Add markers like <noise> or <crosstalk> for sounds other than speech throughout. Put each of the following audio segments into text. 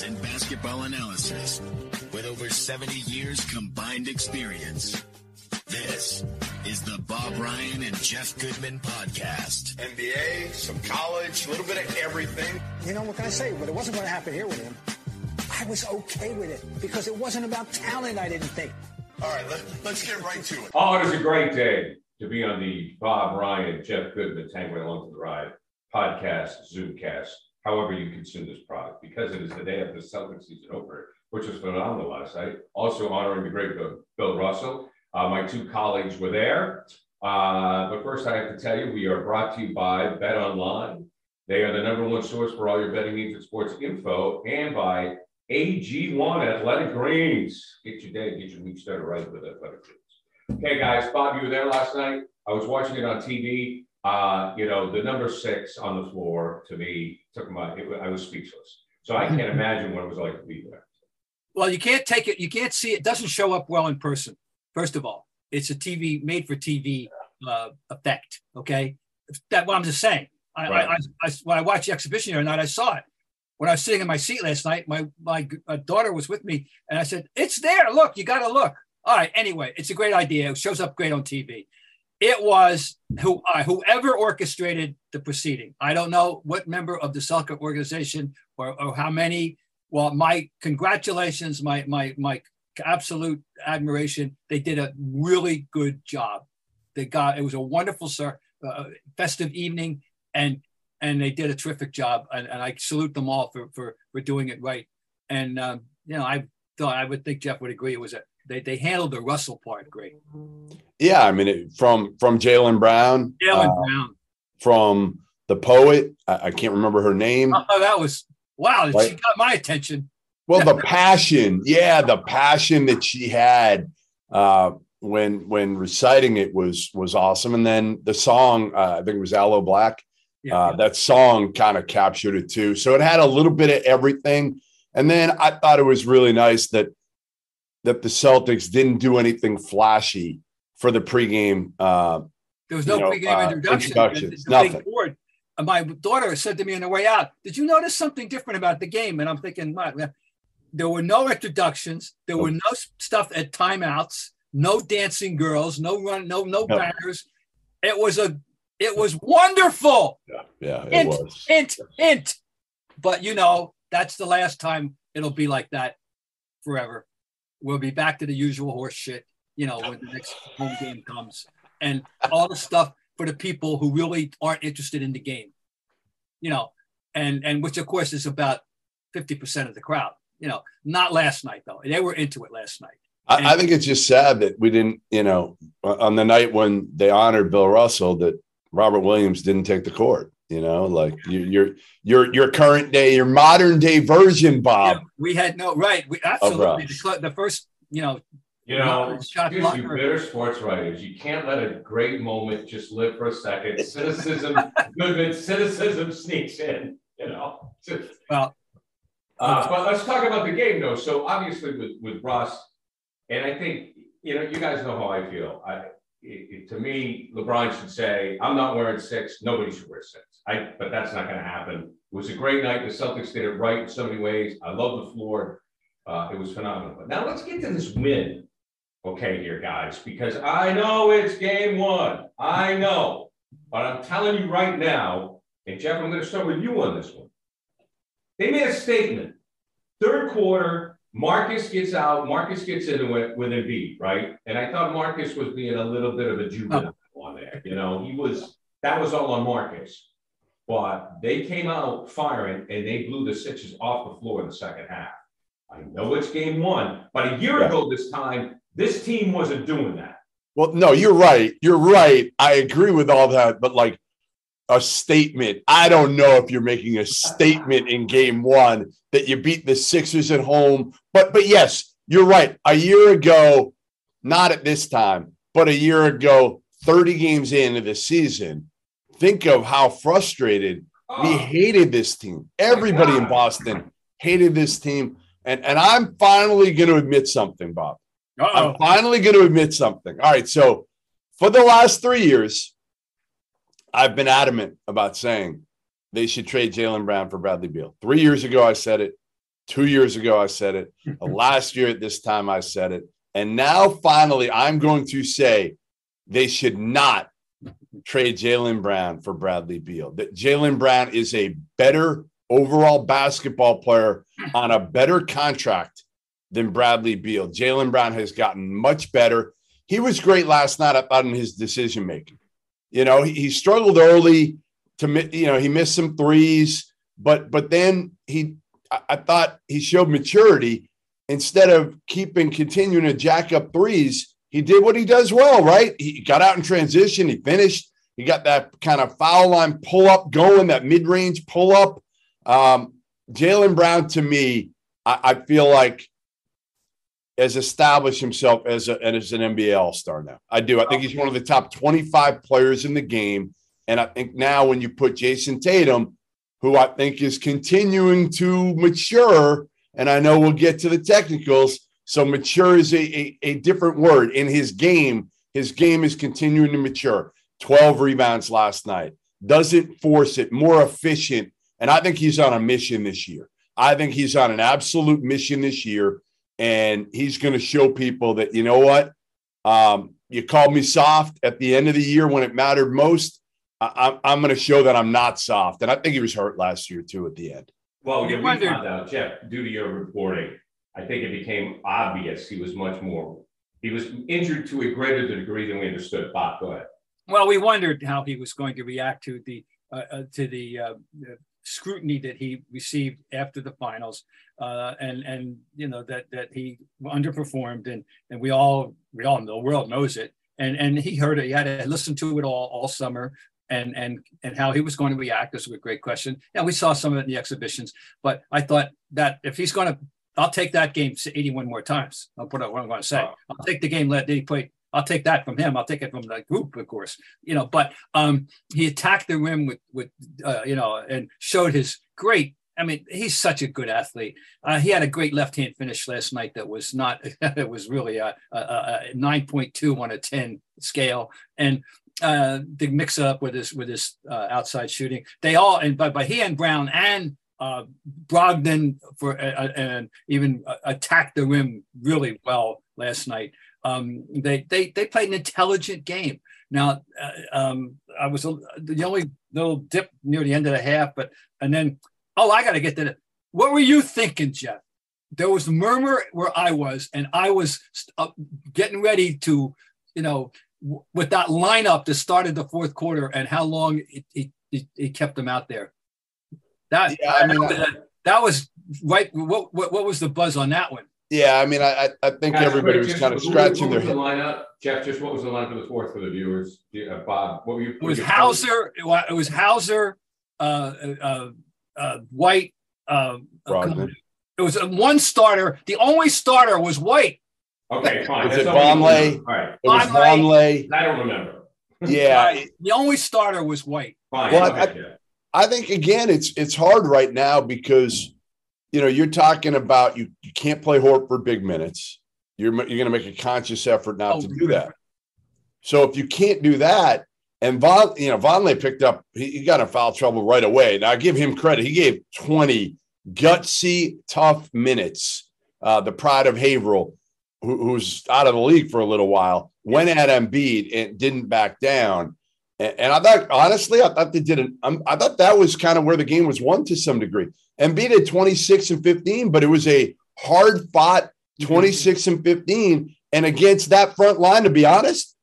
sports and basketball analysis with over 70 years combined experience. This is the Bob Ryan and Jeff Goodman podcast. NBA, some college, a little bit of everything. You know, what can I say? But it wasn't going to happen here with him. I was okay with it because it wasn't about talent, I didn't think. All right, let, let's get right to it. Oh, it is a great day to be on the Bob Ryan, Jeff Goodman, Tango Along for the Ride podcast, Zoomcast, however you consume this product, because it is the day of the Celtics season opener, which was phenomenal last night. Also honoring the great Bill, Russell. Uh, my two colleagues were there. Uh, but first, I have to tell you, we are brought to you by Bet Online. They are the number one source for all your betting needs and sports info, and by AG1 Athletic Greens. Get your day, get your week started right with Athletic Greens. Okay, guys, Bob, you were there last night. I was watching it on TV. Uh, you know, the number six on the floor to me took my, it, I was speechless. So I can't <laughs> imagine what it was like to be there. Well, you can't take it, you can't see it, doesn't show up well in person. First of all, it's a TV made for TV uh, effect. Okay. That what I'm just saying. I, Right. I, I, I, when I watched the exhibition the other night, I saw it. When I was sitting in my seat last night, my my uh, daughter was with me, and I said, "It's there. Look, you got to look." All right. Anyway, it's a great idea. It shows up great on TV. It was who uh, whoever orchestrated the proceeding. I don't know what member of the Celtic organization or, or how many. Well, my congratulations, my my my absolute admiration. They did a really good job. They got it was a wonderful sir, uh, festive evening, and and they did a terrific job. And, and I salute them all for for for doing it right. And um, you know, I thought I would think Jeff would agree. It was a they they handled the Russell part great. Yeah, I mean, it, from from Jaylen Brown, Jaylen uh, Brown. from the poet, I, I can't remember her name. Oh, that was wow. She got my attention. Well, the passion, yeah, the passion that she had uh, when when reciting it was was awesome. And then the song, uh, I think it was Aloe Blacc. Yeah, Uh, that song kind of captured it too. So it had a little bit of everything. And then I thought it was really nice that that the Celtics didn't do anything flashy for the pregame. Uh, There was no you know, pregame uh, introduction. introductions, The- the nothing. board. And my daughter said to me on the way out, "Did you notice something different about the game?" And I'm thinking, "What?" There were no introductions. There were no stuff at timeouts. No dancing girls. No run. No no No. bangers. It was a. It was wonderful. yeah, it Hint, was. hint, hint. But you know, that's the last time it'll be like that forever. We'll be back to the usual horse shit, you know, when the next home game comes. And all the stuff for the people who really aren't interested in the game. You know, and and which of course is about 50% of the crowd. You know, not last night though. They were into it last night. I, I think it's just sad that we didn't, you know, on the night when they honored Bill Russell, that Robert Williams didn't take the court. You know, like you, your your your current day, your modern day version, Bob. Yeah, we had no right. We absolutely the, cl- the first, you know, You know, Shot you blocker. bitter sports writers. You can't let a great moment just live for a second. Cynicism, <laughs> Goodman, cynicism sneaks in, you know. well, Uh, but let's talk about the game, though. So obviously with with Russ, and I think you know you guys know how I feel. I it, it- to me, LeBron should say, "I'm not wearing six. Nobody should wear six. I but that's not going to happen. It was a great night. The Celtics did it right in so many ways. I love the floor. Uh, it was phenomenal. But now let's get to this win, okay, here, guys, because I know it's game one. I know, but I'm telling you right now, and Jeff, I'm going to start with you on this one. They made a statement. Third quarter, Marcus gets out, Marcus gets into it with Embiid, right? And I thought Marcus was being a little bit of a juvenile on there. You know, he was that was all on Marcus. But they came out firing and they blew the Sixers off the floor in the second half. I know it's game one, but a year Yeah. ago this time, this team wasn't doing that. Well, no, you're right. You're right. I agree with all that, but like a statement. I don't know if you're making a statement in game one that you beat the Sixers at home. But but yes, you're right. A year ago, not at this time, but a year ago, 30 games into the season, think of how frustrated we Oh, hated this team. Everybody in Boston hated this team. And, and I'm finally going to admit something, Bob. uh-oh. I'm finally going to admit something. All right. So, for the last three years, I've been adamant about saying they should trade Jaylen Brown for Bradley Beal. Three years ago, I said it. Two years ago, I said it. <laughs> Last year at this time, I said it. And now, finally, I'm going to say they should not trade Jaylen Brown for Bradley Beal. That Jaylen Brown is a better overall basketball player on a better contract than Bradley Beal. Jaylen Brown has gotten much better. He was great last night, I thought, in his decision making. You know, he, he struggled early to, you know, he missed some threes, but but then he, I, I thought he showed maturity instead of keeping continuing to jack up threes. He did what he does well, right? He got out in transition. He finished. He got that kind of foul line pull up going, that mid range pull up. Um, Jaylen Brown, to me, I, I, feel like has established himself as, a, as an NBA All Star now. I do. I think he's one of the top 25 players in the game. And I think now when you put Jayson Tatum, who I think is continuing to mature, and I know we'll get to the technicals. So mature is a, a, a different word in his game. His game is continuing to mature. 12 rebounds last night. Doesn't force it, more efficient. And I think he's on a mission this year. I think he's on an absolute mission this year. And he's going to show people that, you know what? Um, you called me soft at the end of the year when it mattered most. I, am going to show that I'm not soft. And I think he was hurt last year, too, at the end. Well, yeah, we found out, Jeff, due to your reporting, I think it became obvious he was much more, he was injured to a greater degree than we understood. Bob, go ahead. Well, we wondered how he was going to react to the uh, uh, to the uh, scrutiny that he received after the finals, uh, and and you know that that he underperformed, and and we all we all the world knows it, and and he heard it. He had to listen to it all all summer, and and and how he was going to react. Was a great question. Yeah, we saw some of it in the exhibitions, but I thought that if he's going to, I'll take that game 81 more times. I'll put out what I'm going to say. I'll take the game that he played I'll take that from him. I'll take it from the group, of course, you know. But um, he attacked the rim with, with uh, you know, and showed his great. I mean, he's such a good athlete. Uh, he had a great left hand finish last night that was not. <laughs> it was really a, a, a nine point two on a ten scale, and uh, the mix up with his with his uh, outside shooting. They all and but but he and Brown and uh, Brogdon for uh, uh and even uh, attacked the rim really well last night. Um, they they they played an intelligent game. Now, uh, um, I was a, the only little dip near the end of the half, but and then oh, I got to get to the. What were you thinking, Jeff? There was a murmur where I was, and I was uh, getting ready to, you know, w- with that lineup that started the fourth quarter and how long it, it, it, it kept them out there. That yeah, I mean, that, <laughs> that was right. What, what what was the buzz on that one? Yeah, I mean, I I think everybody was kind of scratching their head. The lineup, Jeff. Just what was the lineup for the fourth for the viewers? Uh, Bob, what were you? It was Hauser. It was Hauser, uh, uh, uh, White. Uh, it was one starter. The only starter was White. Okay, fine. Was it Vonleh? All right. It was Vonleh. I don't remember. Yeah. <laughs> the only starter was White. Fine. Well, I, I think again, it's it's hard right now because you know, you're talking about you, you can't play Horford big minutes. You're, you're going to make a conscious effort not oh, to do that. So if you can't do that, and Von, you know, Vonleh picked up, he, he, got in foul trouble right away. Now I give him credit. He gave 20 gutsy, tough minutes. Uh, the pride of Haverhill, who, who's out of the league for a little while, went at Embiid and didn't back down. And, I thought, honestly, I thought they didn't. Um, I thought that was kind of where the game was won to some degree. Embiid had 26 and 15, but it was a hard fought 26 and 15. And against that front line, to be honest,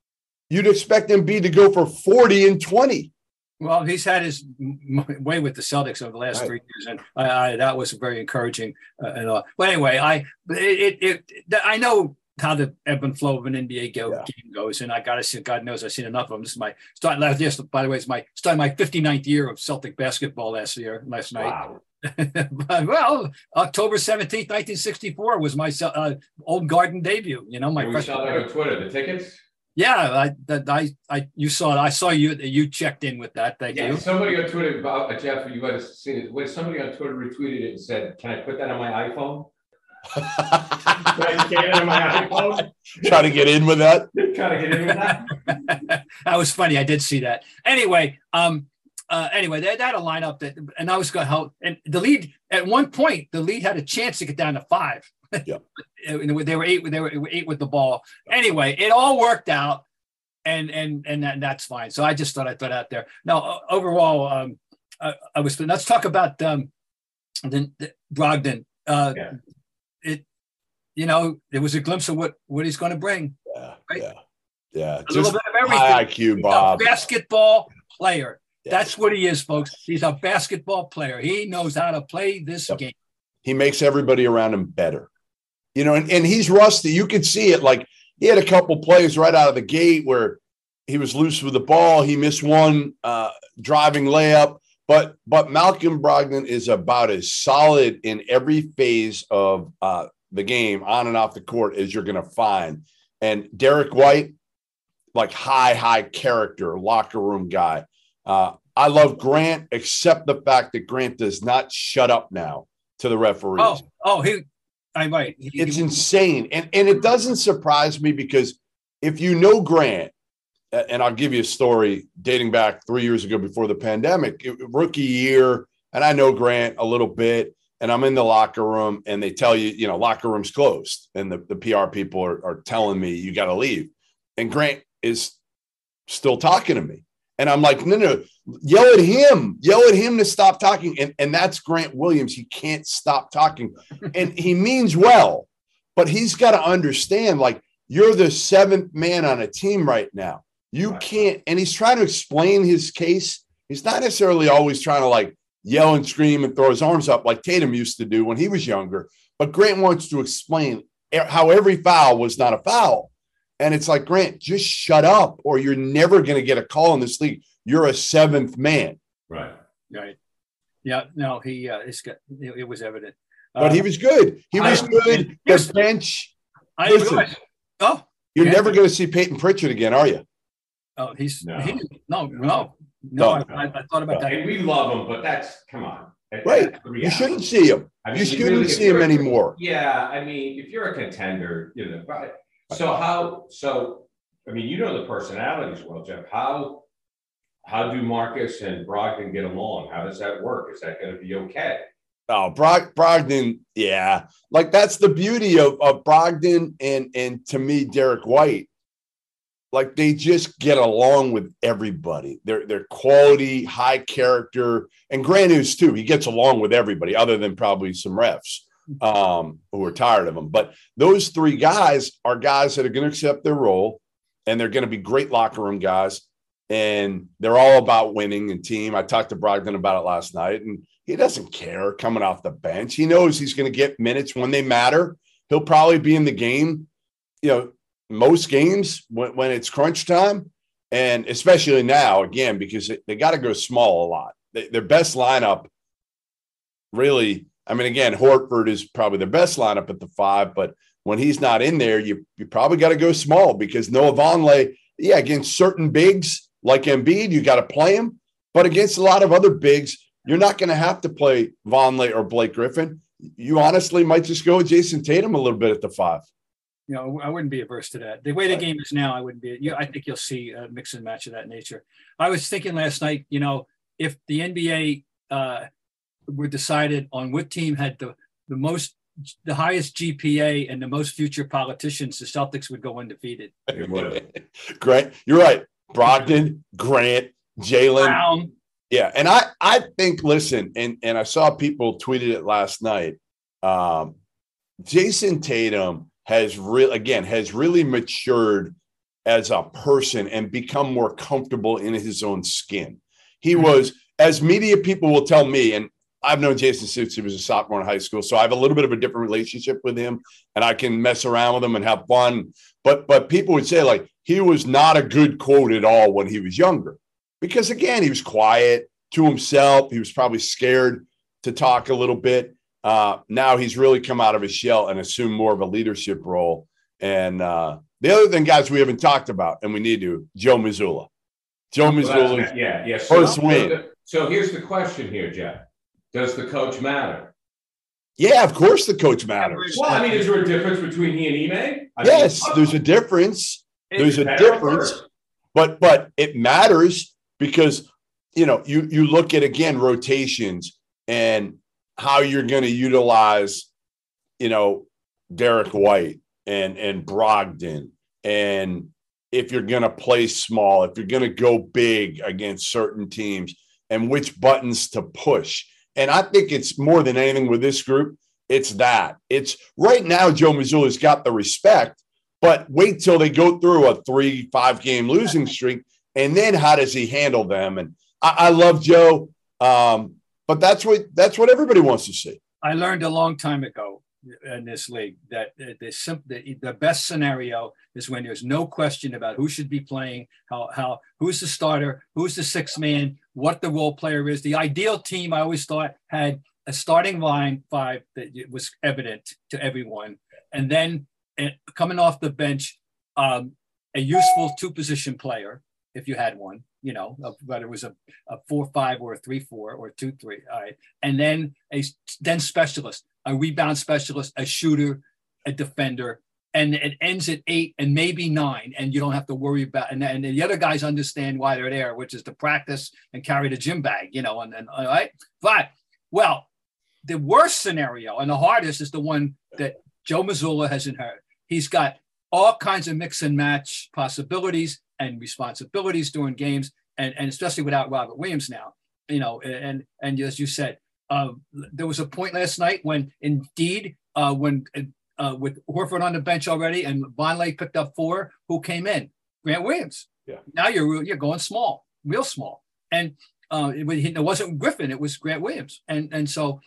you'd expect Embiid to go for 40 and 20. Well, he's had his way with the Celtics over the last right. three years, and I, I, that was very encouraging. Uh, and uh, but anyway, I it, it, it, I know how the ebb and flow of an NBA go, yeah. game goes, and I got to see. God knows I've seen enough of them. This is my start last year. By the way, it's my starting my 59th year of Celtic basketball last year, last night. Wow. <laughs> well, October 17th, 1964 was my uh, old garden debut. You know, my we saw that on Twitter, the tickets. Yeah, I, that, I, I, you saw it. I saw you. You checked in with that. Thank yeah, you. Somebody on Twitter, uh, Jeff, you might have seen it. When somebody on Twitter retweeted it and said, "Can I put that on my iPhone?" Try to get in with that. Try to get in with that. <laughs> that was funny. I did see that. Anyway, um, uh, anyway, they, they had a lineup that, and I was going to help. And the lead at one point, the lead had a chance to get down to five. Yeah. <laughs> they were eight. They were eight with the ball. Anyway, it all worked out, and and and that, that's fine. So I just thought I'd put out there. Now, overall, um, I, I was. Let's talk about um, the, the Brogdon. Uh, Yeah. You know, it was a glimpse of what what he's going to bring. Yeah, Right? yeah, yeah. A little bit of everything. high IQ, Bob. basketball player. Yeah. That's what he is, folks. He's a basketball player. He knows how to play this Yep. game. he makes everybody around him better. You know, and, and he's rusty. You could see it. Like he had a couple plays right out of the gate where he was loose with the ball. He missed one uh, driving layup. But but Malcolm Brogdon is about as solid in every phase of uh, the game, on and off the court, as you're going to find. And Derrick White, like high high character, locker room guy. Uh, I love Grant, except the fact that Grant does not shut up now to the referees. Oh, oh, he, I'm right. He- It's he- insane. And and it doesn't surprise me because if you know Grant, and I'll give you a story dating back three years ago before the pandemic, rookie year, and I know Grant a little bit, and I'm in the locker room, and they tell you, you know, locker room's closed, and the, the PR people are, are telling me you got to leave. And Grant is still talking to me. And I'm like, no, no, yell at him, yell at him to stop talking. And, and that's Grant Williams. He can't stop talking. and he means well, but he's got to understand like, you're the seventh man on a team right now. You can't, and he's trying to explain his case. He's not necessarily always trying to like yell and scream and throw his arms up like Tatum used to do when he was younger. But Grant wants to explain how every foul was not a foul. And it's like, Grant, just shut up, or you're never going to get a call in this league. You're a seventh man. Right. right. Yeah, no, he, uh, it's got, it, it was evident. But Uh, he was good. He was I- good. Yes. The bench. I listen. Oh, You're Yeah. never going to see Payton Pritchard again, are you? oh, he's, No. he, no, no, no. No. I, I, I thought about that. And we love him, but that's come on. Right. You shouldn't see him. I mean, You you shouldn't really- see him anymore. Yeah, I mean, if you're a contender, you know, but so how so I mean, you know the personalities well, Jeff. How how do Marcus and Brogdon get along? How does that work? Is that gonna be okay? Oh, Brog- Brogdon, yeah. Like that's the beauty of, of Brogdon and and to me, Derrick White. Like they just get along with everybody. They're they're quality, high character, and Grant is too. He gets along with everybody, other than probably some refs um, who are tired of him. But those three guys are guys that are going to accept their role, and they're going to be great locker room guys. And they're all about winning and team. I talked to Brogdon about it last night, and he doesn't care coming off the bench. He knows he's going to get minutes when they matter. He'll probably be in the game, you know, most games when, when it's crunch time. And especially now, again, because they, they got to go small a lot. They, their best lineup, really, I mean, again, Horford is probably their best lineup at the five, but when he's not in there, you, you probably got to go small because Noah Vonleh, yeah, against certain bigs like Embiid, you got to play him. But against a lot of other bigs, you're not going to have to play Vonleh or Blake Griffin. You honestly might just go with Jayson Tatum a little bit at the five. You know, I wouldn't be averse to that. The way the Right. game is now, I wouldn't be. You, I think you'll see a mix and match of that nature. I was thinking last night, you know, if the NBA uh, were decided on what team had the the most, the highest GPA and the most future politicians, the Celtics would go undefeated. It <laughs> would. Grant, you're right. Brogdon, Grant, Jaylen. Brown, Yeah, and I I think listen, and and I saw people tweeted it last night. Um, Jayson Tatum has real again has really matured as a person and become more comfortable in his own skin. He mm-hmm. was, as media people will tell me, and I've known Jayson since he was a sophomore in high school, so I have a little bit of a different relationship with him, and I can mess around with him and have fun. But but people would say like he was not a good quote at all when he was younger, because again he was quiet to himself. He was probably scared to talk a little bit. Uh, now he's really come out of his shell and assumed more of a leadership role. And uh, the other thing, guys, we haven't talked about, and we need to, Joe Mazzulla. Joe Well, Mazzulla. that's- yeah, yeah. So, First win. So here's the question here, Jeff. Does the coach matter? Yeah, of course the coach matters. Well, I mean, is there a difference between he and Ime? I mean, Yes, there's a difference. There's a difference. first. but but it matters because you know, you you look at again rotations and how you're going to utilize, you know, Derrick White and and Brogdon and if you're going to play small, if you're going to go big against certain teams, and which buttons to push. And I think it's more than anything with this group, it's that. It's right now, Joe Mazzulla's got the respect, but wait till they go through a three, five game losing streak. And then how does he handle them? And I, I love Joe. Um, but that's what that's what everybody wants to see. I learned a long time ago in this league that the, the, best scenario is when there's no question about who should be playing, how, how who's the starter, who's the sixth man, what the role player is. The ideal team, I always thought, had a starting line five that was evident to everyone, and then uh, coming off the bench, um, a useful two position player if you had one, you know, whether it was a, a four five or a three four or two three, all right, and then a then specialist a rebound specialist, a shooter, a defender, and it ends at eight and maybe nine, and you don't have to worry about. And, and the other guys understand why they're there, which is to practice and carry the gym bag, you know. And, and all right, but well, the worst scenario and the hardest is the one that Joe Mazzulla has inherited. He's got all kinds of mix and match possibilities and responsibilities during games, and, and especially without Robert Williams now, you know. And and as you said, uh, there was a point last night when, indeed, uh, when uh, with Horford on the bench already and Vonleh picked up four, who came in? Grant Williams. Yeah. Now you're you're going small, real small, and uh, it, it wasn't Griffin; it was Grant Williams, and and so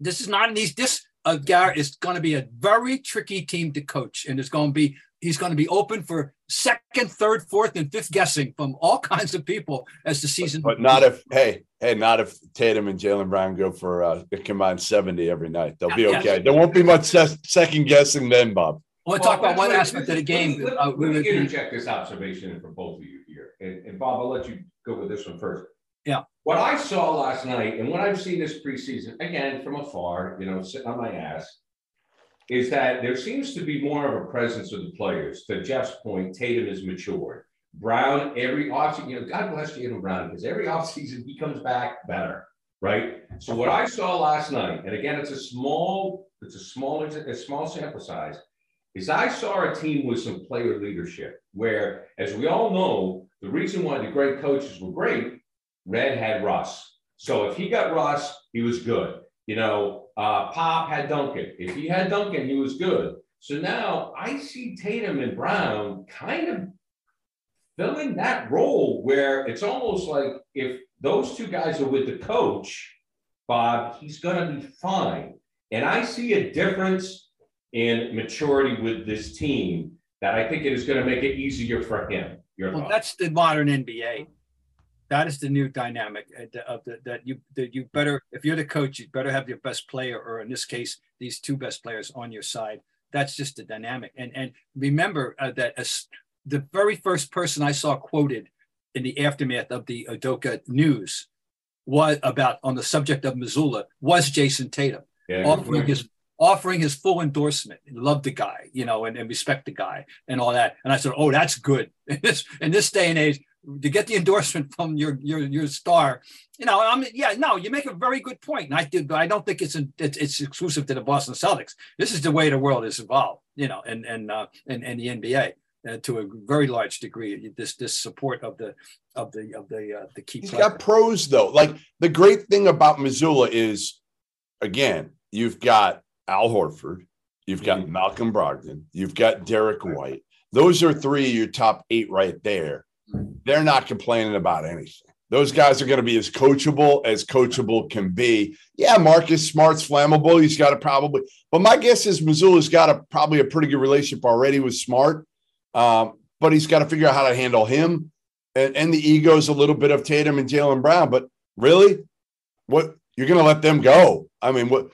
this is not an easy. This uh, Garrett is going to be a very tricky team to coach, and it's going to be he's going to be open for second, third, fourth, and fifth guessing from all kinds of people as the season. But, but not if hey, hey, not if Tatum and Jaylen Brown go for uh, a combined seventy every night. They'll be okay. There won't be much second guessing then, Bob. I want to talk about one aspect of the game. Let, uh, let me interject this observation for both of you here, and, and Bob, I'll let you go with this one first. Yeah. What I saw last night, and what I've seen this preseason, again from afar, you know, sitting on my ass, is that there seems to be more of a presence of the players. To Jeff's point, Tatum is matured. Brown, every offseason, you know, God bless Jaylen Brown, because every offseason he comes back better, right? So what I saw last night, and again, it's a small, it's a small, a small sample size, is I saw a team with some player leadership where, as we all know, the reason why the great coaches were great, Red had Russ. So if he got Russ, he was good. You know, uh, Pop had Duncan. If he had Duncan, he was good. So now I see Tatum and Brown kind of filling that role where it's almost like if those two guys are with the coach, Bob, he's going to be fine. And I see a difference in maturity with this team that I think it is going to make it easier for him. Your well, thoughts? that's the modern NBA that is the new dynamic uh, of the, that you that you better if you're the coach you better have your best player or in this case these two best players on your side. That's just the dynamic. And and remember uh, that as the very first person i saw quoted in the aftermath of the Udoka news was about on the subject of mazzulla was jayson Tatum. Yeah, offering his offering his full endorsement. Love the guy, you know, and, and respect the guy and all that. And I said, oh, that's good. <laughs> In this in this day and age, to get the endorsement from your your your star. You know, I mean, yeah, no, you make a very good point, and I did, but I don't think it's it's, it's exclusive to the Boston Celtics. This is the way the world is evolved, you know, and and uh, and, and the NBA. Uh, to a very large degree, this this support of the of the of the uh, the key. He's player. got pros though. Like the great thing about Mazzulla is, again, you've got Al Horford, you've got mm-hmm. Malcolm Brogdon, you've got Derrick White. Those are three of your top eight right there they're not complaining about anything. Those guys are going to be as coachable as coachable can be. Yeah, Marcus Smart's flammable. He's got to probably, but my guess is Mazzulla's got a probably a pretty good relationship already with Smart. Um, but he's got to figure out how to handle him and, and the egos a little bit of Tatum and Jaylen Brown. But really, what you're going to let them go? I mean, what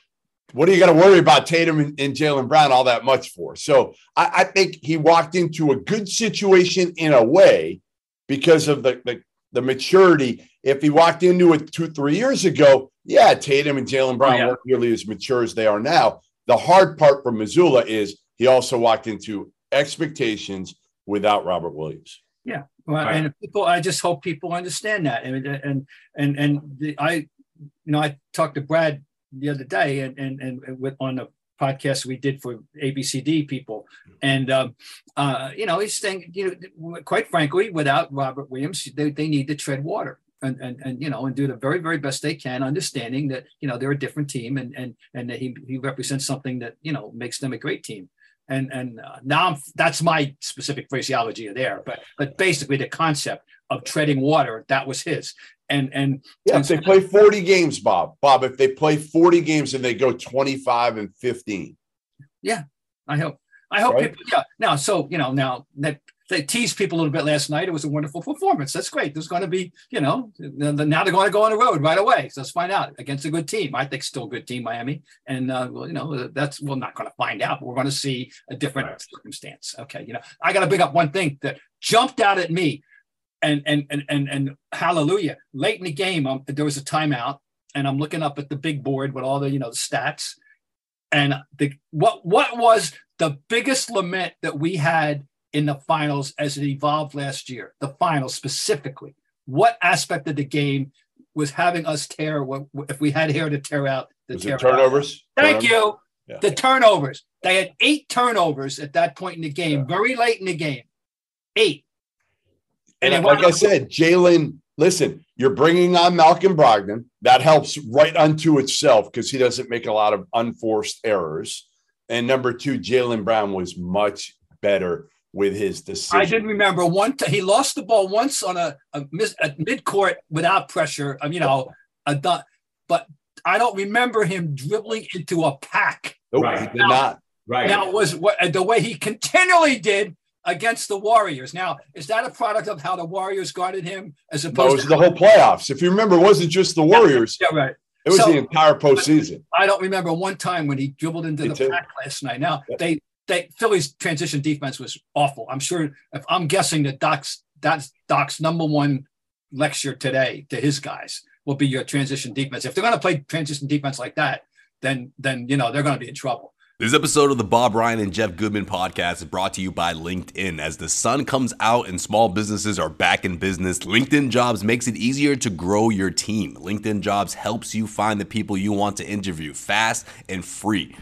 what are you going to worry about Tatum and, and Jaylen Brown all that much for? So I, I think he walked into a good situation in a way because of the, the, the maturity. If he walked into it two, three years ago, yeah, Tatum and Jaylen Brown yeah. weren't really as mature as they are now. The hard part for Mazzulla is he also walked into expectations without Robert Williams. Yeah, well, Right. and people, I just hope people understand that, and and and and the, I, you know, I talked to Brad the other day, and and and with on the podcast we did for ABCD people, and um, uh, you know, he's saying, you know, quite frankly, without Robert Williams, they, they need to tread water. And, and, and you know and do the very very best they can understanding that you know they're a different team and and and that he, he represents something that you know makes them a great team and and uh, now I'm, that's my specific phraseology there but but basically the concept of treading water that was his and and Yeah, if they play 40 games, Bob. Bob, if they play 40 games and they go 25 and 15. yeah I hope I hope Right. people yeah now so you know now that they teased people a little bit last night. It was a wonderful performance. That's great. There's going to be you know now they're going to go on the road right away. So let's find out against a good team. I think still a good team Miami. And uh, well you know that's we're not going to find out but we're going to see a different Right. circumstance. Okay you know I got to bring up one thing that jumped out at me and and and and, and hallelujah. Late in the game um, there was a timeout and I'm looking up at the big board with all the you know the stats. And the what what was the biggest lament that we had in the finals as it evolved last year the finals specifically what aspect of the game was having us tear what if we had hair to tear out the tear it out? turnovers? Thank Turnovers? you. Yeah. The turnovers. They had eight turnovers at that point in the game, very late in the game. Eight. And, it like I went- said, Jaylen, listen, you're bringing on Malcolm Brogdon. That helps right unto itself because he doesn't make a lot of unforced errors. And number two, Jaylen Brown was much better with his decision. I did remember one. T- he lost the ball once on a, a, mis- a mid court without pressure. Um, you know, a done, but I don't remember him dribbling into a pack. Nope, Right. he did not. Right. Now it was what the way he continually did against the Warriors. Now is that a product of how the Warriors guarded him as That opposed was to the whole playoffs. If you remember, it wasn't just the Warriors, Yeah, right. it was So- the entire postseason. I don't remember one time when he dribbled into Me the too. pack last night. Now Yep. they they Philly's transition defense was awful. I'm sure if I'm guessing that Doc's that's Doc's number one lecture today to his guys will be your transition defense. If they're going to play transition defense like that, then then you know they're going to be in trouble. This episode of the Bob Ryan and Jeff Goodman podcast is brought to you by LinkedIn. As the sun comes out and small businesses are back in business, LinkedIn Jobs makes it easier to grow your team. LinkedIn Jobs helps you find the people you want to interview fast and free.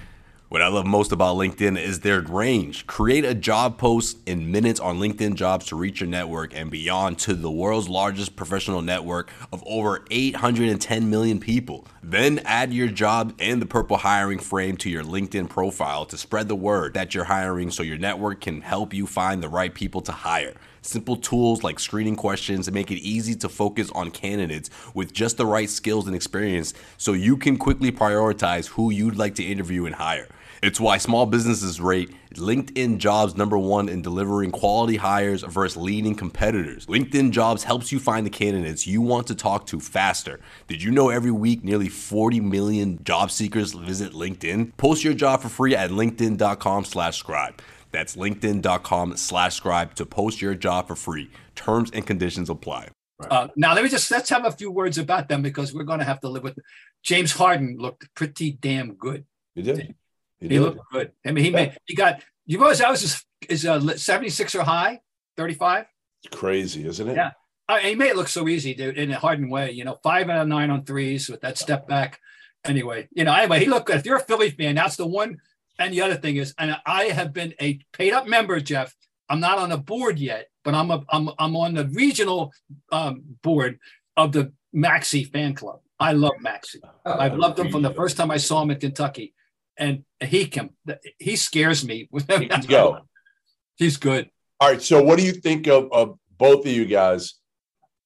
What I love most about LinkedIn is their range. Create a job post in minutes on LinkedIn Jobs to reach your network and beyond to the world's largest professional network of over 810 million people. Then add your job and the purple hiring frame to your LinkedIn profile to spread the word that you're hiring so your network can help you find the right people to hire. Simple tools like screening questions make it easy to focus on candidates with just the right skills and experience so you can quickly prioritize who you'd like to interview and hire. It's why small businesses rate LinkedIn Jobs number one in delivering quality hires versus leading competitors. LinkedIn Jobs helps you find the candidates you want to talk to faster. Did you know every week nearly 40 million job seekers visit LinkedIn? Post your job for free at linkedin.com slash scribe. That's linkedin.com slash scribe to post your job for free. Terms and conditions apply. Uh, now let me just let's have a few words about them because we're going to have to live with. James Harden looked pretty damn good. He did. He He looked good. I mean, he made he got you realize that was his his uh, 76er high, 35. It's crazy, isn't it? Yeah. I, he made it look so easy, dude, in a hardened way. You know, five out of nine on threes with that step back. Anyway, you know, anyway, he looked good. If you're a Philly fan, that's the one. And the other thing is, and I have been a paid up member, Jeff. I'm not on the board yet, but I'm a, I'm I'm on the regional um, board of the Maxey fan club. I love Maxey. I've loved him from the first time I saw him in Kentucky, and he can he scares me. <laughs> He can go. He's good. All right. So, what do you think of, of both of you guys?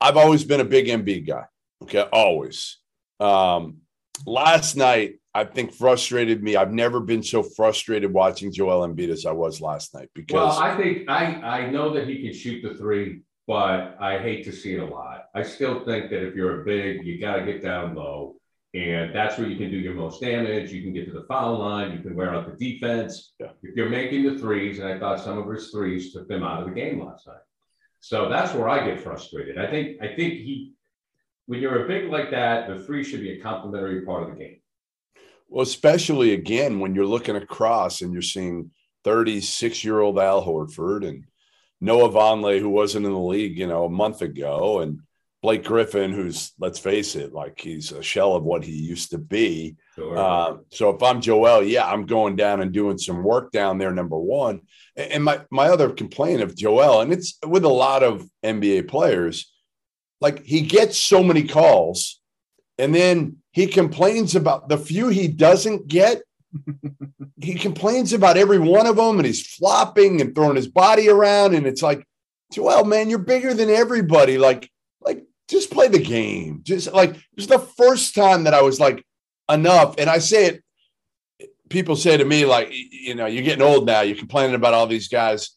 I've always been a big Embiid guy. Okay. Always. Um, last night, I think frustrated me. I've never been so frustrated watching Joel Embiid as I was last night because Well, because I think I, I know that he can shoot the three, but I hate to see it a lot. I still think that if you're a big, you got to get down low. And that's where you can do your most damage. You can get to the foul line. You can wear out the defense. Yeah. If you're making the threes, and I thought some of his threes took them out of the game last night. So that's where I get frustrated. I think I think he, when you're a big like that, the three should be a complementary part of the game. Well, especially again when you're looking across and you're seeing 36 year old Al Horford and Noah Vonleh, who wasn't in the league, you know, a month ago, and Blake Griffin, who's let's face it, like he's a shell of what he used to be. Sure. Uh, so if I'm Joel, yeah, I'm going down and doing some work down there. Number one, and my my other complaint of Joel, and it's with a lot of NBA players, like he gets so many calls, and then he complains about the few he doesn't get. he complains about every one of them, and he's flopping and throwing his body around, and it's like, Joel, man, you're bigger than everybody. Like, like just play the game. Just like it was the first time that I was like enough. And I say it, people say to me, like, you know, you're getting old now. You're complaining about all these guys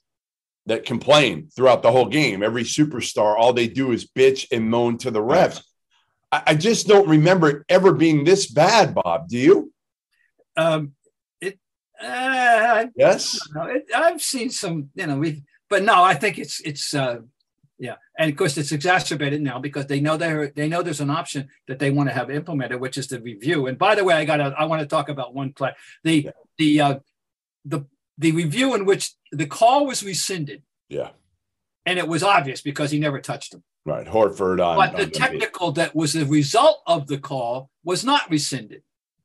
that complain throughout the whole game. Every superstar, all they do is bitch and moan to the refs. I, I just don't remember it ever being this bad, Bob. Do you? Um, it, uh, Yes. it, I've seen some, you know, we, but no, I think it's, it's, uh, yeah. And of course it's exacerbated now because they know there, they know there's an option that they want to have implemented, which is the review. And by the way, I got I want to talk about one play, the, the, uh, the, the review in which the call was rescinded Yeah. and it was obvious because he never touched him. Right. Horford on. But the on technical that was the result of the call was not rescinded.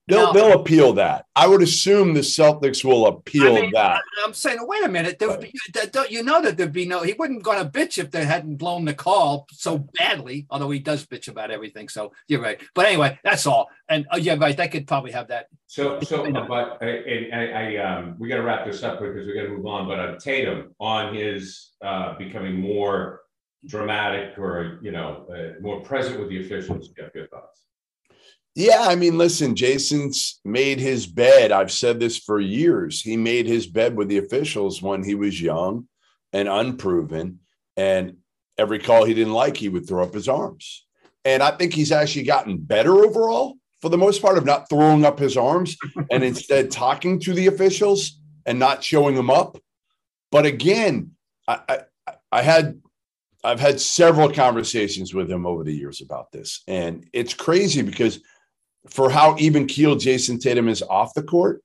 They'll, No. they'll appeal that. I would assume the Celtics will appeal I mean, that. I, am saying, wait a minute. There would be, that, don't you know that there'd be no, he wouldn't gonna bitch if they hadn't blown the call so badly, although he does bitch about everything. So you're right. But anyway, that's all. And oh, yeah, right. They could probably have that. So, so, but, uh, and I, I, um, we gotta wrap this up because we gotta move on, but uh, Tatum on his, uh, becoming more dramatic or, you know, uh, more present with the officials, You have your thoughts? Yeah, I mean, listen, Jayson's made his bed. I've said this for years. He made his bed with the officials when he was young and unproven. And every call he didn't like, he would throw up his arms. And I think he's actually gotten better overall for the most part of not throwing up his arms <laughs> and instead talking to the officials and not showing them up. But again, I, I, I had I've had several conversations with him over the years about this. And it's crazy because for how even keeled Jayson Tatum is off the court,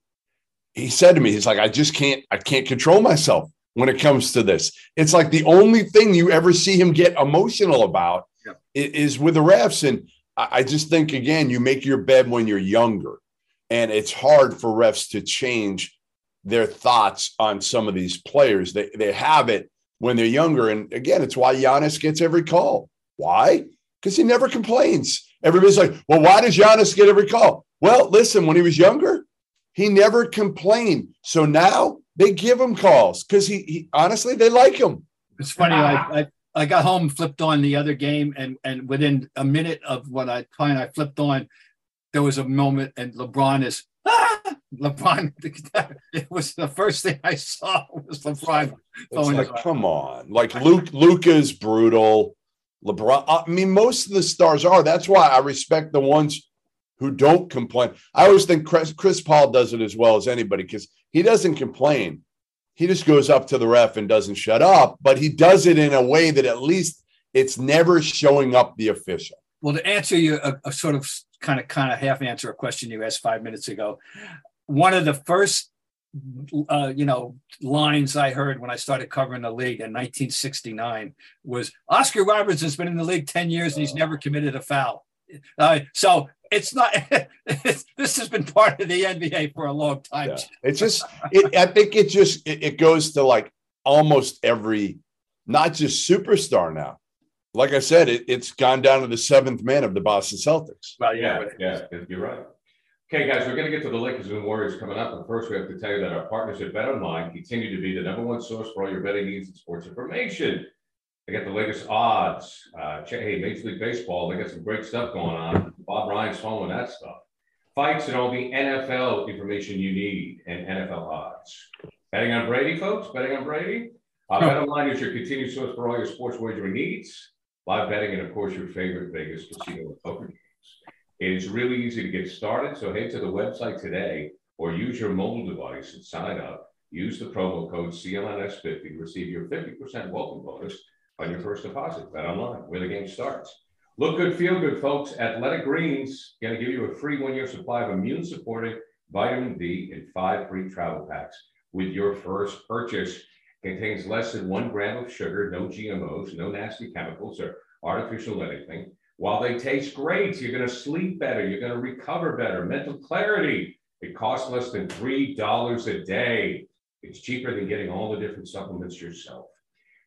he said to me, he's like, I just can't, I can't control myself when it comes to this. It's like the only thing you ever see him get emotional about Yeah. is with the refs. And I I just think, again, you make your bed when you're younger. And it's hard for refs to change their thoughts on some of these players. They, they have it when they're younger. And again, it's why Giannis gets every call. Why? Because he never complains. Everybody's like, well, why does Giannis get every call? Well, listen, when he was younger, he never complained. So now they give him calls because he, he honestly they like him. It's funny. I, I, I got home, flipped on the other game, and and within a minute of what I find I flipped on, there was a moment, and LeBron is ah! <laughs> LeBron. <laughs> It was the first thing I saw was LeBron. It's throwing like, come on. Like Luke, Luke is brutal. LeBron. I mean, most of the stars are. That's why I respect the ones who don't complain. I always think Chris, Chris Paul does it as well as anybody because he doesn't complain. He just goes up to the ref and doesn't shut up, but he does it in a way that at least it's never showing up the official. Well, to answer you a, a sort of kind of kind of half answer a question you asked five minutes ago, one of the first uh, you know lines I heard when I started covering the league in 1969 was Oscar Robertson has been in the league 10 years and he's never committed a foul. Uh, so it's not <laughs> it's, this has been part of the NBA for a long time. Yeah. It's just, <laughs> it, I think it just, it, it goes to like almost every, not just superstar now. Like I said, it, it's gone down to the seventh man of the Boston Celtics. Well, Yeah, yeah, yeah, you're right. Okay, guys, we're gonna get to the Lakers and Warriors coming up, but first we have to tell you that our partners at Bet Online continue to be the number one source for all your betting needs and sports information. They got the latest odds. Uh, hey, Major League Baseball, they got some great stuff going on. Bob Ryan's following that stuff. Fights and all the NFL information you need and NFL odds. Betting on Brady, folks, betting on Brady. Uh, Bet Online is your continued source for all your sports wagering needs, live betting, and of course, your favorite Vegas casino and poker games. It is really easy to get started, so head to the website today or use your mobile device and sign up. Use the promo code CLNS50 to receive your 50% welcome bonus on your first deposit. Bet online, where the game starts. Look good, feel good, folks. Athletic Greens going to give you a free one-year supply of immune-supporting vitamin D and five free travel packs with your first purchase. contains less than one gram of sugar, no GMOs, no nasty chemicals or artificial anything. While they taste great, you're going to sleep better, you're going to recover better, mental clarity. It costs less than $3 a day. It's cheaper than getting all the different supplements yourself.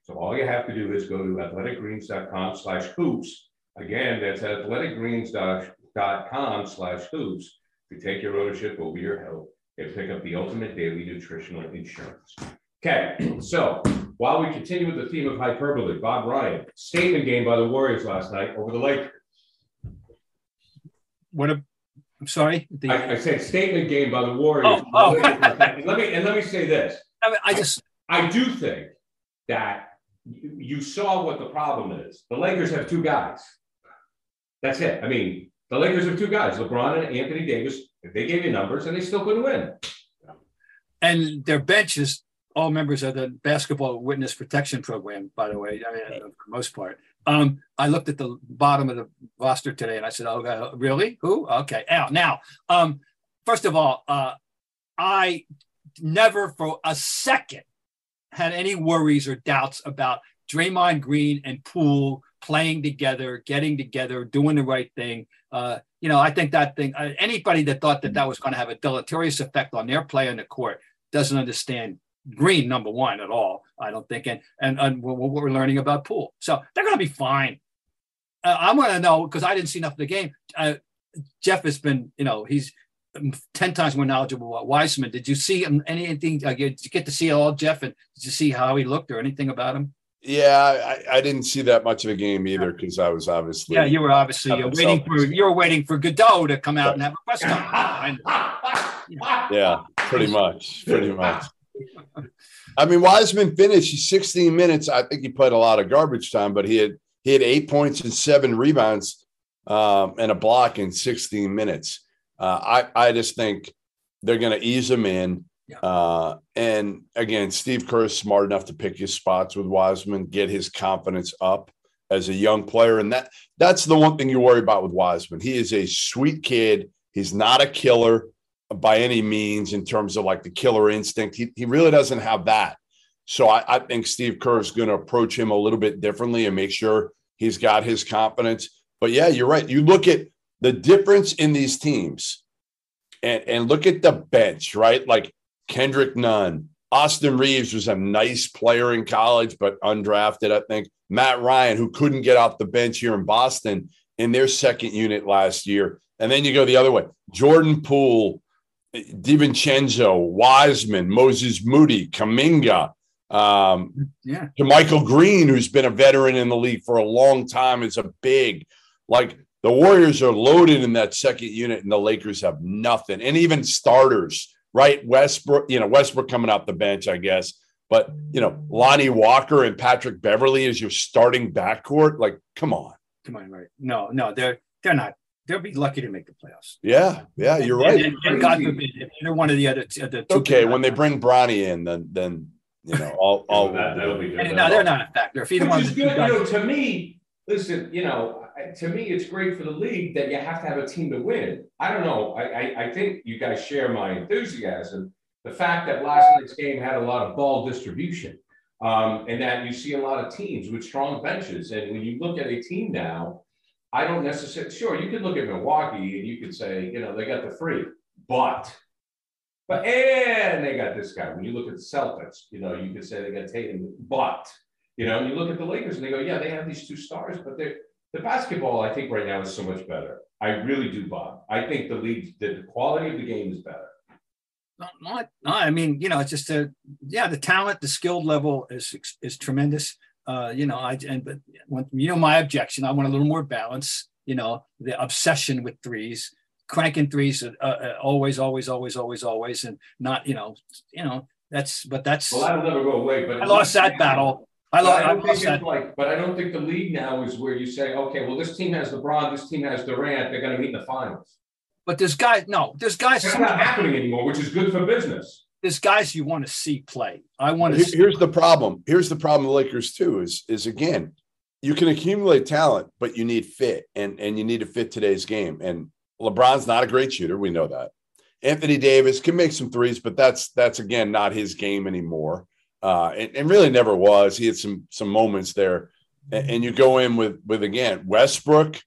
So all you have to do is go to athleticgreens.com slash hoops. Again, that's athleticgreens.com slash hoops to take your ownership over your health and pick up the ultimate daily nutritional insurance. Okay, so while we continue with the theme of hyperbole, Bob Ryan, statement game by the Warriors last night over the Lakers. What a, I'm sorry. The, I, I said statement game by the Warriors. Oh, oh. <laughs> let me and let me say this. I, mean, I just I do think that you, you saw what the problem is. The Lakers have two guys. That's it. I mean, the Lakers have two guys, LeBron and Anthony Davis. They gave you numbers and they still couldn't win. and their bench is all members of the basketball witness protection program, by the way. I mean, for the most part. Um, I looked at the bottom of the roster today and I said, "Oh, God, really? Who? Okay, out now." Um, first of all, uh, I never for a second had any worries or doubts about Draymond Green and Poole playing together, getting together, doing the right thing. Uh, you know, I think that thing. Uh, anybody that thought that that was going to have a deleterious effect on their play on the court doesn't understand Green number one at all. I don't think, and and, and what we're learning about Poole, so they're going to be fine. Uh, I'm going to know because I didn't see enough of the game. Uh, Jeff has been, you know, he's um, ten times more knowledgeable about Wiseman. Did you see him anything? Uh, did you get to see all Jeff and did you see how he looked or anything about him? Yeah, I, I didn't see that much of a game either because I was obviously. Yeah, you were obviously you're waiting for you were waiting for Godot to come out and have a press conference. <laughs> Yeah, pretty much, pretty much. I mean, Wiseman finished he's 16 minutes. I think he played a lot of garbage time, but he had he had eight points and seven rebounds um, and a block in 16 minutes. Uh, I I just think they're going to ease him in. Uh, and again, Steve Kerr is smart enough to pick his spots with Wiseman, get his confidence up as a young player, and that that's the one thing you worry about with Wiseman. He is a sweet kid. He's not a killer by any means in terms of like the killer instinct. He, he really doesn't have that. So I, I think Steve Kerr is going to approach him a little bit differently and make sure he's got his confidence. But yeah, you're right. You look at the difference in these teams and, and look at the bench, right? Like Kendrick Nunn, Austin Reaves was a nice player in college, but undrafted, I think. Matt Ryan, who couldn't get off the bench here in Boston in their second unit last year. And then you go the other way. Jordan Poole, DiVincenzo, Wiseman, Moses Moody, Kuminga, um, Yeah. JaMychal Green, who's been a veteran in the league for a long time, is a big, like the Warriors are loaded in that second unit, and the Lakers have nothing. And even starters, right? Westbrook, you know, Westbrook coming off the bench, I guess. But you know, Lonnie Walker and Patrick Beverley is your starting backcourt. Like, come on. Come on, right? No, no, they're they're not. They'll be lucky to make the playoffs. Yeah, yeah, you're And, right. and, and God forbid, if they're one of the other t- the two Okay, when they bring Bronny in, then then you know, all <laughs> all that, that'll be good. And no, they're not a factor. If either one Which of the good, you know, to me, listen, you know, to me, it's great for the league that you have to have a team to win. I don't know, I, I, I think you guys share my enthusiasm. The fact that last night's game had a lot of ball distribution. Um, and that you see a lot of teams with strong benches. And when you look at a team now, I don't necessarily, sure, you could look at Milwaukee and you could say, you know, they got the free, but, but, and they got this guy. When you look at the Celtics, you know, you could say they got Tatum, but, you know, you look at the Lakers and they go, yeah, they have these two stars, but they're, the basketball, I think right now is so much better. I really do, Bob. I think the league, the, quality of the game is better. Not, not, no, I mean, you know, it's just a yeah, the talent, the skilled level is is tremendous. Uh, you know, I and but when, you know my objection, I want a little more balance. You know, the obsession with threes, cranking threes, uh, uh, always, always, always, always, always, and not you know, you know that's but that's Well, that'll never go away, but. I lost that battle. I, lo- I I don't think lost it's that. like, but I don't think the league now is where you say, okay, well, this team has LeBron, this team has Durant, they're gonna meet in the finals. But there's guys, no, there's guys, It's not happening anymore, which is good for business. There's guys you want to see play. I want to. Here's the problem. Here's the problem The Lakers too is is again, you can accumulate talent, but you need fit and and you need to fit today's game. And LeBron's not a great shooter, we know that. Anthony Davis can make some threes, but that's that's again not his game anymore. uh, and, and really never was. He had some some moments there, and, and you go in with with again Westbrook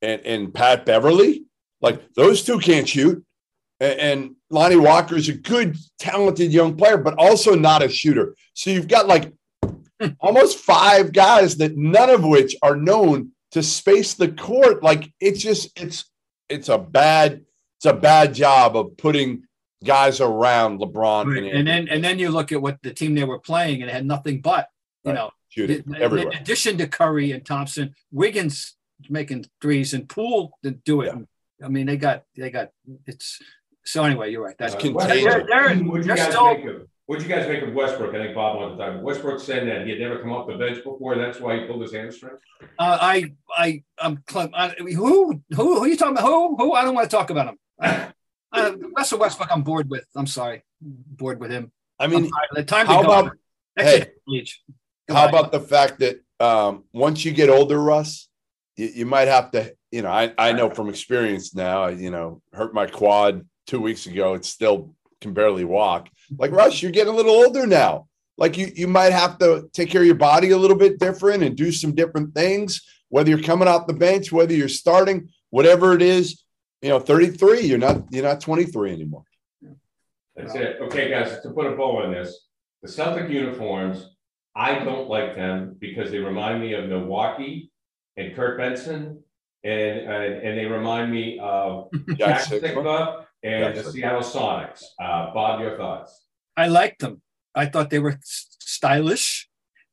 and, and Pat Beverley, like those two can't shoot, and, Lonnie Walker is a good, talented young player, but also not a shooter. So you've got like <clears throat> almost five guys that none of which are known to space the court. Like it's just it's it's a bad it's a bad job of putting guys around LeBron. Right. And, and then and then you look at what the team they were playing, and it had nothing but you right. know shooting in, everywhere. In addition to Curry and Thompson, Wiggins making threes, and Poole didn't do it. Yeah. I mean, they got they got it's. So anyway, you're right. That's uh, contained. They're, they're, What'd you guys still, make of What'd you guys make of Westbrook? I think Bob wanted to talk. Westbrook said that he had never come off the bench before. and That's why he pulled his hamstring. Uh, I, I, I'm. I, who, who, who are you talking about? Who, who? I don't want to talk about him. <laughs> uh, Russell Westbrook, I'm bored with. I'm sorry, bored with him. I mean, the time. How about? Hey, how about the fact that um, once you get older, Russ, you, you, might have to. You know, I, I know from experience now. You know, hurt my quad two weeks ago. It's still can barely walk. Like Russ, you're getting a little older now. Like you, you might have to take care of your body a little bit different and do some different things. Whether you're coming off the bench, whether you're starting, whatever it is, you know, 33, you're not you're not 23 anymore. That's it. Okay, guys, to put a bow on this, the Celtic uniforms, I don't like them because they remind me of Milwaukee and Kent Benson, and and, and they remind me of <laughs> Jack Sikma and the Seattle Sonics. Uh, Bob, your thoughts? I liked them. I thought they were stylish,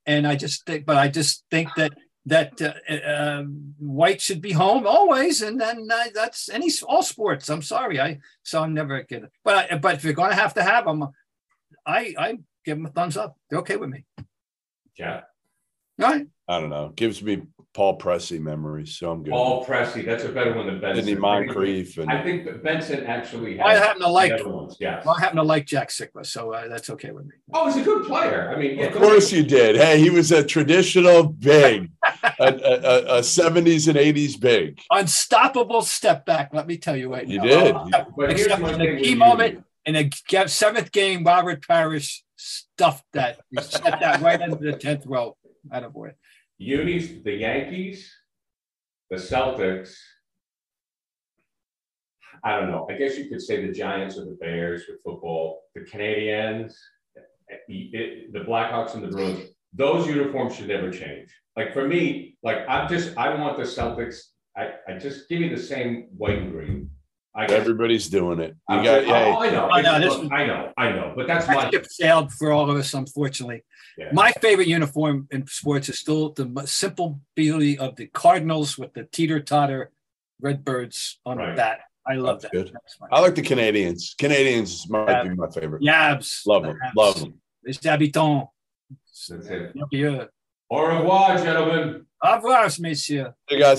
and I just think, but I just think that that uh, uh, white should be home always, and then uh, that's any all sports. I'm sorry, I so I'm never get it. But I, but if you're going to have to have them, I I give them a thumbs up. They're okay with me. Yeah. All right. I don't know. Gives me Paul Pressey memories, so I'm good. Paul Pressey, that's a better one than Benson. Sidney Moncrief. And, I think Benson actually. I happen to like. Ones, yes. I happen to like Jack Sikma, so uh, that's okay with me. Oh, he's a good player. I mean, yeah, of course you did. Hey, he was a traditional big, a, a, a, 70s and 80s big, unstoppable step back. Let me tell you right you now. did. Uh, but Except in a key moment in a seventh game, Robert Parish stuffed that. He set that right into the tenth row. Out of boy. Unis, the Yankees, the Celtics. I don't know. I guess you could say the Giants or the Bears with football, the Canadiens, it, the Blackhawks and the Bruins. Those uniforms should never change. Like for me, like I'm just I want the Celtics. I, I just give me the same white and green. I. Everybody's doing it. You got, oh, I know, I know, look, I know, I know, but that's my ship sailed for all of us, unfortunately. Yeah. My favorite uniform in sports is still the simple beauty of the Cardinals with the teeter totter Redbirds on right. the bat. I love That's that. Good. I like the Canadiens. Canadiens might Yab. be my favorite. Habs. Love them. Habs. Love them. Les habitants. That's it. Au revoir, gentlemen. Au revoir, messieurs. Hey, guys.